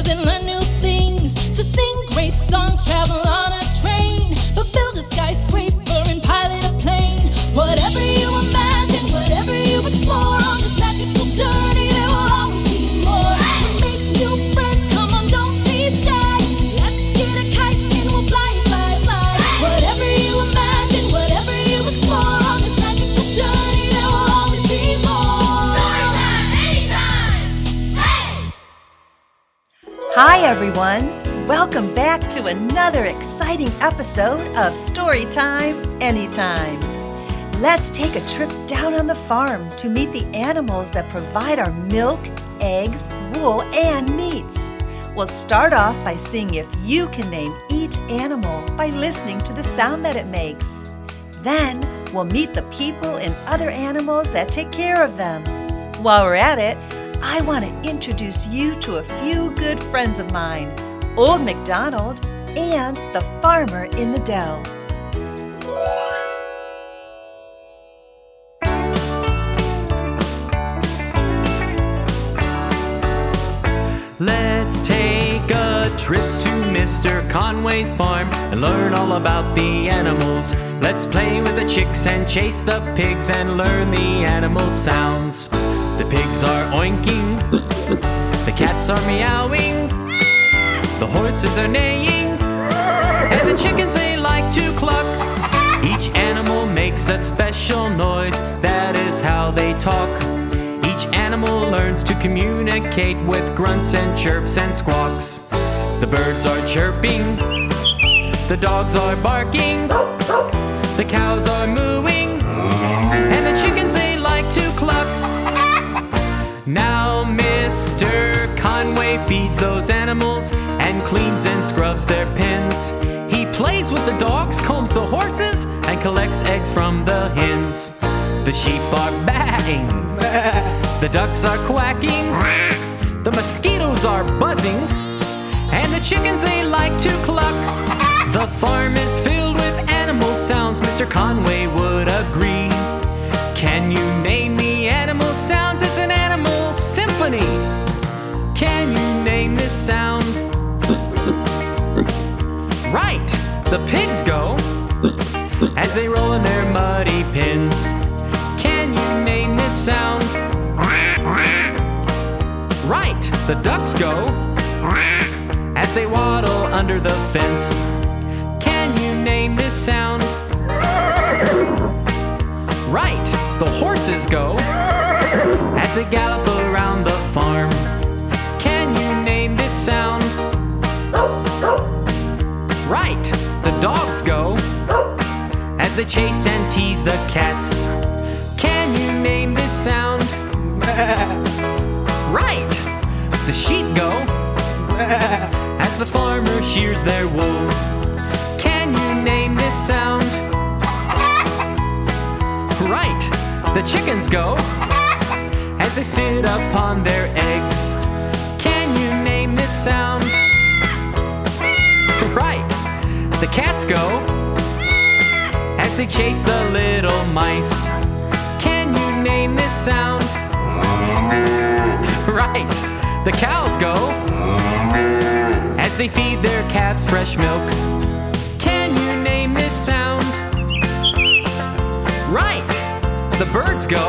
adventures and learn everyone. Welcome back to another exciting episode of Storytime Anytime. Let's take a trip down on the farm to meet the animals that provide our milk, eggs, wool, and meats. We'll start off by seeing if you can name each animal by listening to the sound that it makes. Then we'll meet the people and other animals that take care of them. While we're at it, I want to introduce you to a few good friends of mine Old MacDonald and the farmer in the dell. Let's take Mr. Conway's farm and learn all about the animals. Let's play with the chicks and chase the pigs and learn the animal sounds. The pigs are oinking, the cats are meowing, the horses are neighing, and the chickens they like to cluck. Each animal makes a special noise, that is how they talk. Each animal learns to communicate with grunts and chirps and squawks. The birds are chirping, the dogs are barking, the cows are mooing, and the chickens they like to cluck. Now Mr. Conway feeds those animals and cleans and scrubs their pens. He plays with the dogs, combs the horses, and collects eggs from the hens. The sheep are baying, the ducks are quacking, the mosquitoes are buzzing, and the chickens they like to cluck. The farm is filled with animal sounds, Mr. Conway would agree. Can you name the animal sounds? It's an animal symphony. Can you name this sound? Right, the pigs go as they roll in their muddy pins. Can you name this sound? Right, the ducks go as they waddle under the fence. Can you name this sound? Right, the horses go as they gallop around the farm. Can you name this sound? Right, the dogs go as they chase and tease the cats. Can you name this sound? Right, the sheep go as the farmer shears their wool. Can you name this sound? Right, the chickens go as they sit upon their eggs. Can you name this sound? Right, the cats go as they chase the little mice. Can you name this sound? Right, the cows go as they feed their calves fresh milk. Can you name this sound? Right, the birds go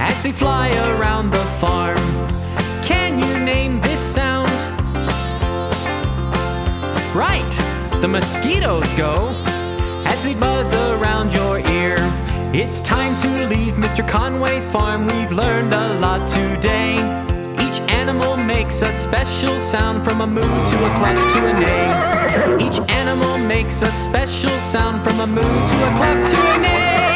as they fly around the farm. Can you name this sound? Right, the mosquitoes go as they buzz around your ear. It's time to leave Mr. Conway's farm. We've learned a lot today. Animal makes a special sound from a moo to a cluck to a neigh. Each animal makes a special sound from a moo to a cluck to a neigh.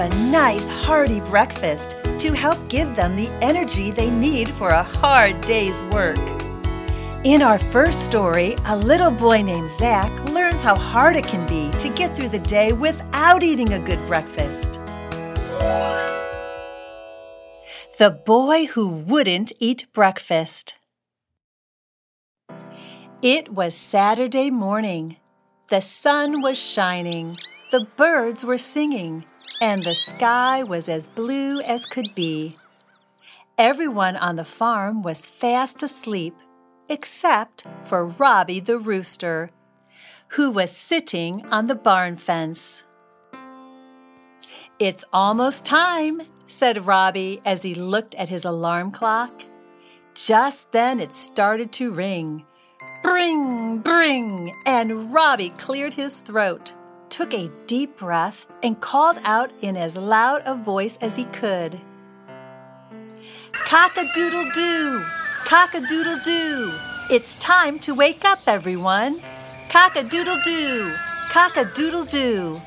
A nice hearty breakfast to help give them the energy they need for a hard day's work. In our first story, a little boy named Zach learns how hard it can be to get through the day without eating a good breakfast. The Boy Who Wouldn't Eat Breakfast. It was Saturday morning. The sun was shining, the birds were singing, and the sky was as blue as could be. Everyone on the farm was fast asleep, except for Robbie the rooster, who was sitting on the barn fence. It's almost time, said Robbie as he looked at his alarm clock. Just then it started to ring. Bring, bring, and Robbie cleared his throat, took a deep breath, and called out in as loud a voice as he could. Cock a doodle doo! Cock a doodle doo! It's time to wake up, everyone! Cock a doodle doo! Cock a doodle doo!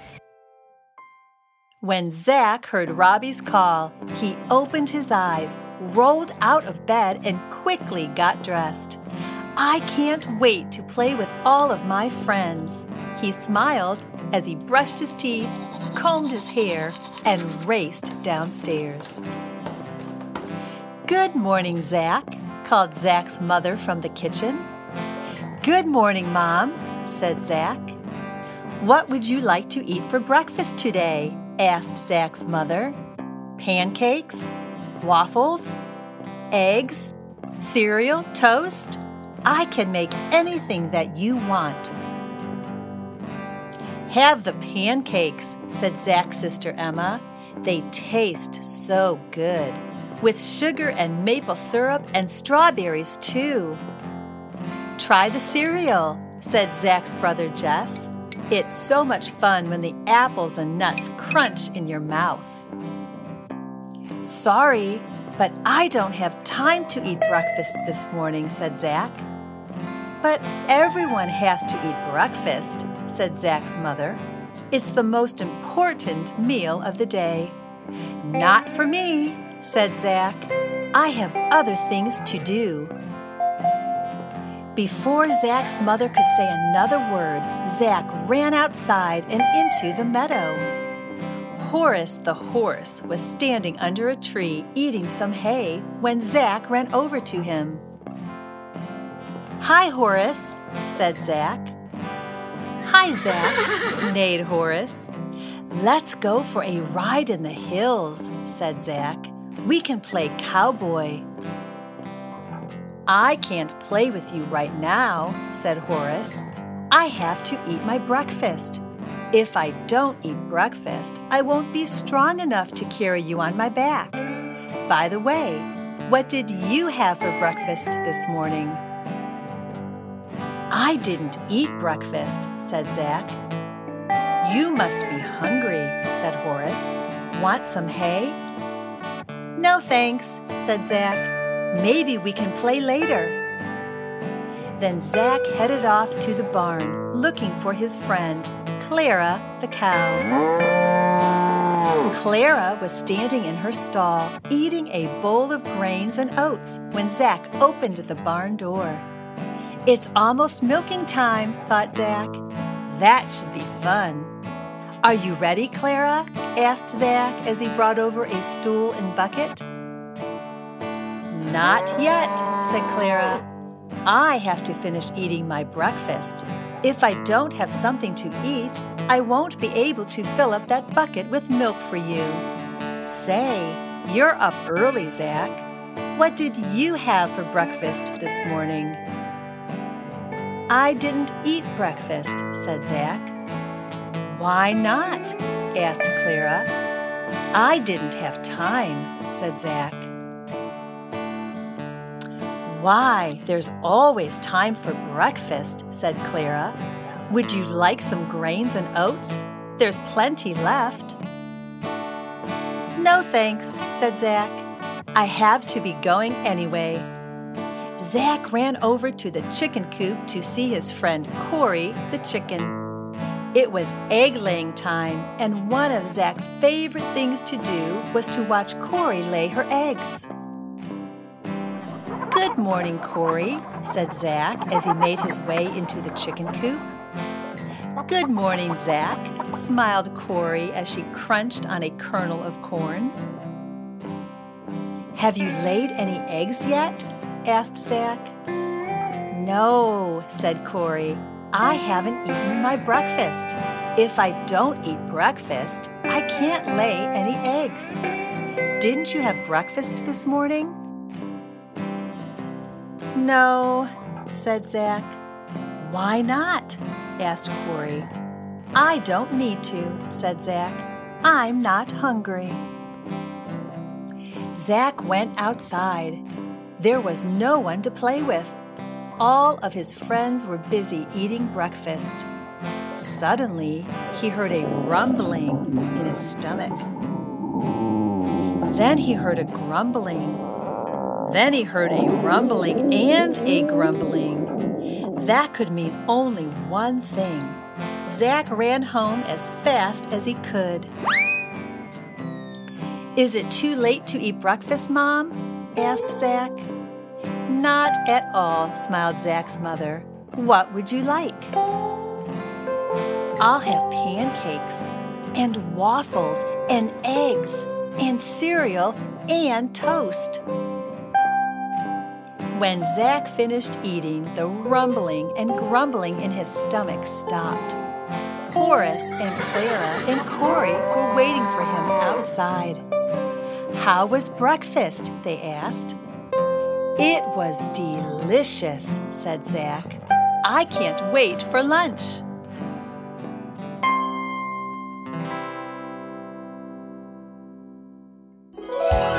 When Zach heard Robbie's call, he opened his eyes, rolled out of bed, and quickly got dressed. I can't wait to play with all of my friends. He smiled as he brushed his teeth, combed his hair, and raced downstairs. Good morning, Zach, called Zach's mother from the kitchen. Good morning, Mom, said Zach. What would you like to eat for breakfast today? asked Zach's mother. Pancakes? Waffles? Eggs? Cereal? Toast? I can make anything that you want. Have the pancakes, said Zach's sister Emma. They taste so good, with sugar and maple syrup and strawberries too. Try the cereal, said Zach's brother Jess. It's so much fun when the apples and nuts crunch in your mouth. Sorry, but I don't have time to eat breakfast this morning, said Zach. But everyone has to eat breakfast, said Zach's mother. It's the most important meal of the day. Not for me, said Zach. I have other things to do. Before Zach's mother could say another word, Zach ran outside and into the meadow. Horace the horse was standing under a tree eating some hay when Zach ran over to him. Hi, Horace, said Zach. Hi, Zach, neighed Horace. Let's go for a ride in the hills, said Zach. We can play cowboy. I can't play with you right now, said Horace. I have to eat my breakfast. If I don't eat breakfast, I won't be strong enough to carry you on my back. By the way, what did you have for breakfast this morning? I didn't eat breakfast, said Zach. You must be hungry, said Horace. Want some hay? No thanks, said Zach. Maybe we can play later. Then Zach headed off to the barn looking for his friend, Clara the cow. Clara was standing in her stall eating a bowl of grains and oats when Zach opened the barn door. It's almost milking time, thought Zach. That should be fun. Are you ready, Clara? asked Zach as he brought over a stool and bucket. Not yet, said Clara. I have to finish eating my breakfast. If I don't have something to eat, I won't be able to fill up that bucket with milk for you. Say, you're up early, Zach. What did you have for breakfast this morning? I didn't eat breakfast, said Zach. Why not? asked Clara. I didn't have time, said Zach. Why, there's always time for breakfast, said Clara. Would you like some grains and oats? There's plenty left. No thanks, said Zach. I have to be going anyway. Zach ran over to the chicken coop to see his friend Corey the chicken. It was egg laying time, and one of Zach's favorite things to do was to watch Corey lay her eggs. Good morning, Corey, said Zach as he made his way into the chicken coop. Good morning, Zach, smiled Corey as she crunched on a kernel of corn. Have you laid any eggs yet? Asked Zach. No, said Corey. I haven't eaten my breakfast. If I don't eat breakfast, I can't lay any eggs. Didn't you have breakfast this morning? No, said Zach. Why not? asked Corey. I don't need to, said Zach. I'm not hungry. Zach went outside. There was no one to play with. All of his friends were busy eating breakfast. Suddenly, he heard a rumbling in his stomach. Then he heard a grumbling. Then he heard a rumbling and a grumbling. That could mean only one thing. Zach ran home as fast as he could. Is it too late to eat breakfast, Mom? asked Zach. Not at all, smiled Zach's mother. What would you like? I'll have pancakes and waffles and eggs and cereal and toast. When Zach finished eating, the rumbling and grumbling in his stomach stopped. Horace and Clara and Corey were waiting for him outside. How was breakfast? they asked. It was delicious, said Zach. I can't wait for lunch.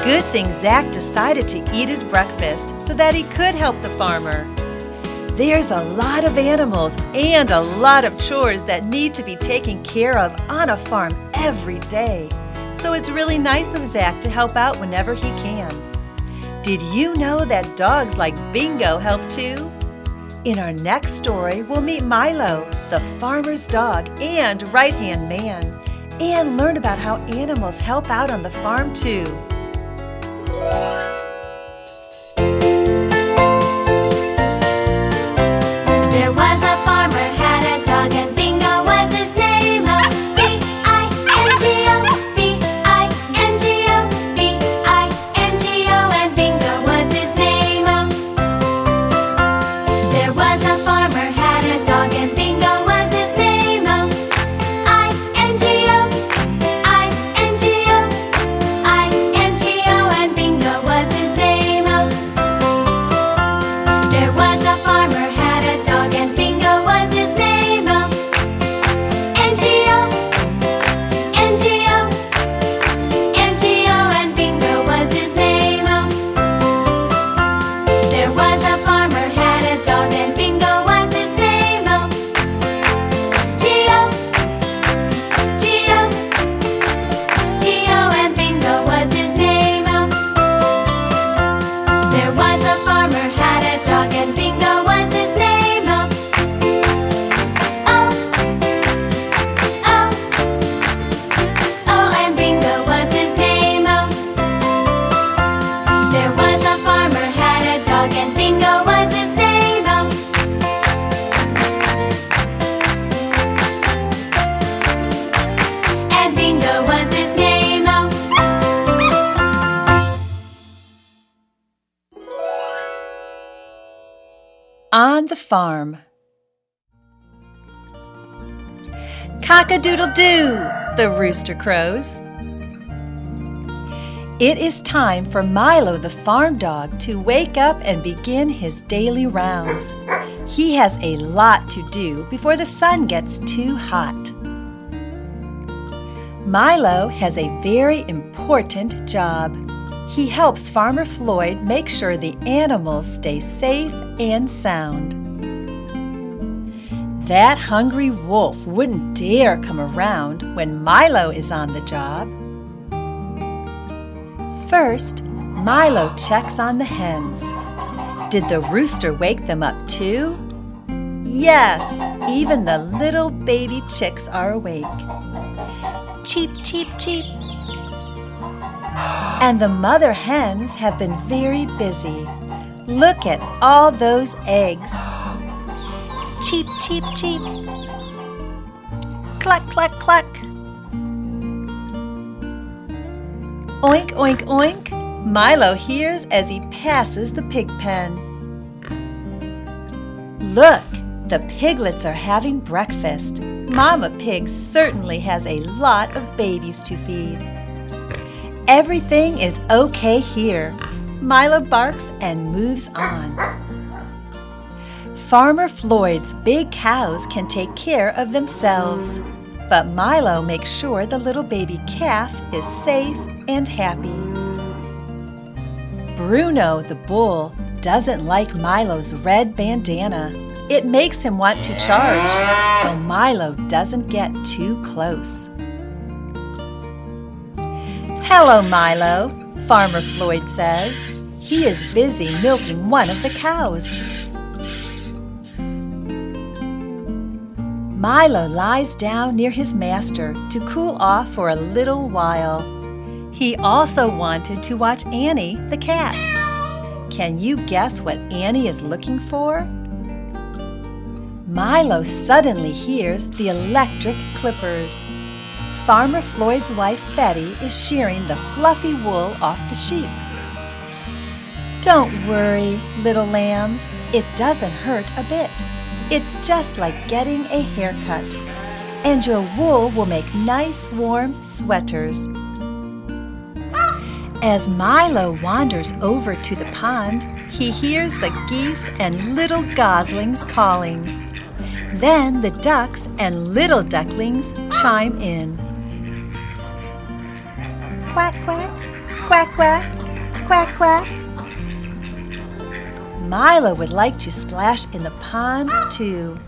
Good thing Zach decided to eat his breakfast so that he could help the farmer. There's a lot of animals and a lot of chores that need to be taken care of on a farm every day. So it's really nice of Zach to help out whenever he can. Did you know that dogs like Bingo help too? In our next story, we'll meet Milo, the farmer's dog and right hand man, and learn about how animals help out on the farm too. Farm. Cock a doodle doo, the rooster crows. It is time for Milo the farm dog to wake up and begin his daily rounds. He has a lot to do before the sun gets too hot. Milo has a very important job. He helps Farmer Floyd make sure the animals stay safe and sound. That hungry wolf wouldn't dare come around when Milo is on the job. First, Milo checks on the hens. Did the rooster wake them up too? Yes, even the little baby chicks are awake. Cheep, cheep, cheep. And the mother hens have been very busy. Look at all those eggs. Cheep, cheep, cheep. Cluck, cluck, cluck. Oink, oink, oink. Milo hears as he passes the pig pen. Look, the piglets are having breakfast. Mama Pig certainly has a lot of babies to feed. Everything is okay here. Milo barks and moves on. Farmer Floyd's big cows can take care of themselves, but Milo makes sure the little baby calf is safe and happy. Bruno the bull doesn't like Milo's red bandana. It makes him want to charge, so Milo doesn't get too close. Hello, Milo, Farmer Floyd says. He is busy milking one of the cows. Milo lies down near his master to cool off for a little while. He also wanted to watch Annie, the cat. Can you guess what Annie is looking for? Milo suddenly hears the electric clippers. Farmer Floyd's wife Betty is shearing the fluffy wool off the sheep. Don't worry, little lambs, it doesn't hurt a bit. It's just like getting a haircut. And your wool will make nice warm sweaters. As Milo wanders over to the pond, he hears the geese and little goslings calling. Then the ducks and little ducklings chime in. Quack, quack, quack, quack, quack, quack. Milo would like to splash in the pond too.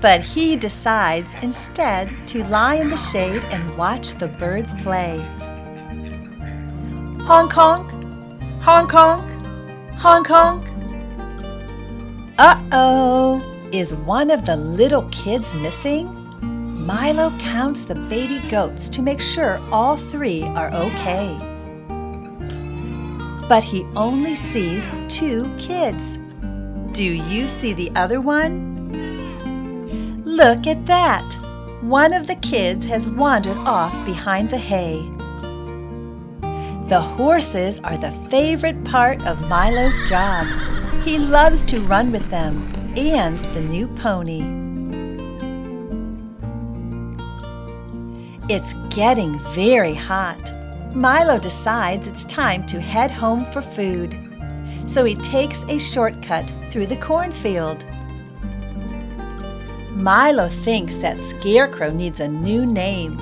But he decides instead to lie in the shade and watch the birds play. Honk honk, honk honk, honk honk. Uh oh, is one of the little kids missing? Milo counts the baby goats to make sure all three are okay. But he only sees two kids. Do you see the other one? Look at that! One of the kids has wandered off behind the hay. The horses are the favorite part of Milo's job. He loves to run with them and the new pony. It's getting very hot. Milo decides it's time to head home for food. So he takes a shortcut through the cornfield. Milo thinks that Scarecrow needs a new name.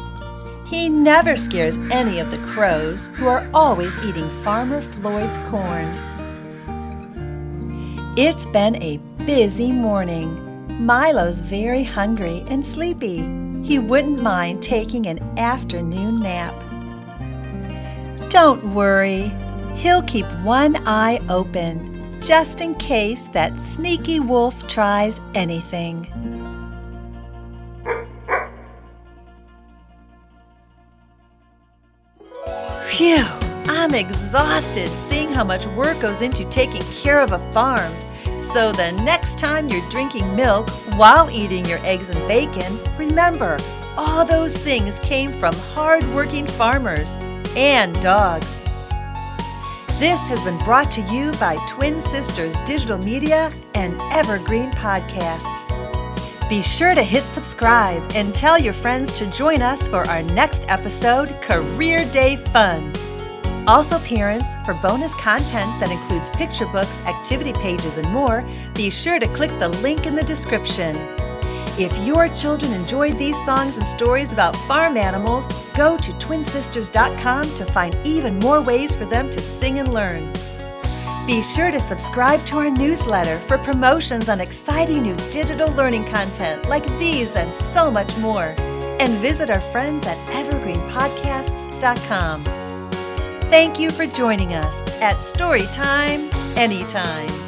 He never scares any of the crows who are always eating Farmer Floyd's corn. It's been a busy morning. Milo's very hungry and sleepy. He wouldn't mind taking an afternoon nap. Don't worry, he'll keep one eye open, just in case that sneaky wolf tries anything. Phew, I'm exhausted seeing how much work goes into taking care of a farm. So the next time you're drinking milk while eating your eggs and bacon, remember, all those things came from hard-working farmers and dogs. This has been brought to you by Twin Sisters Digital Media and Evergreen Podcasts. Be sure to hit subscribe and tell your friends to join us for our next episode, Career Day Fun. Also, parents, for bonus content that includes picture books, activity pages, and more, be sure to click the link in the description. If your children enjoyed these songs and stories about farm animals, go to twinsisters.com to find even more ways for them to sing and learn. Be sure to subscribe to our newsletter for promotions on exciting new digital learning content like these and so much more. And visit our friends at evergreenpodcasts.com. Thank you for joining us at Storytime Anytime.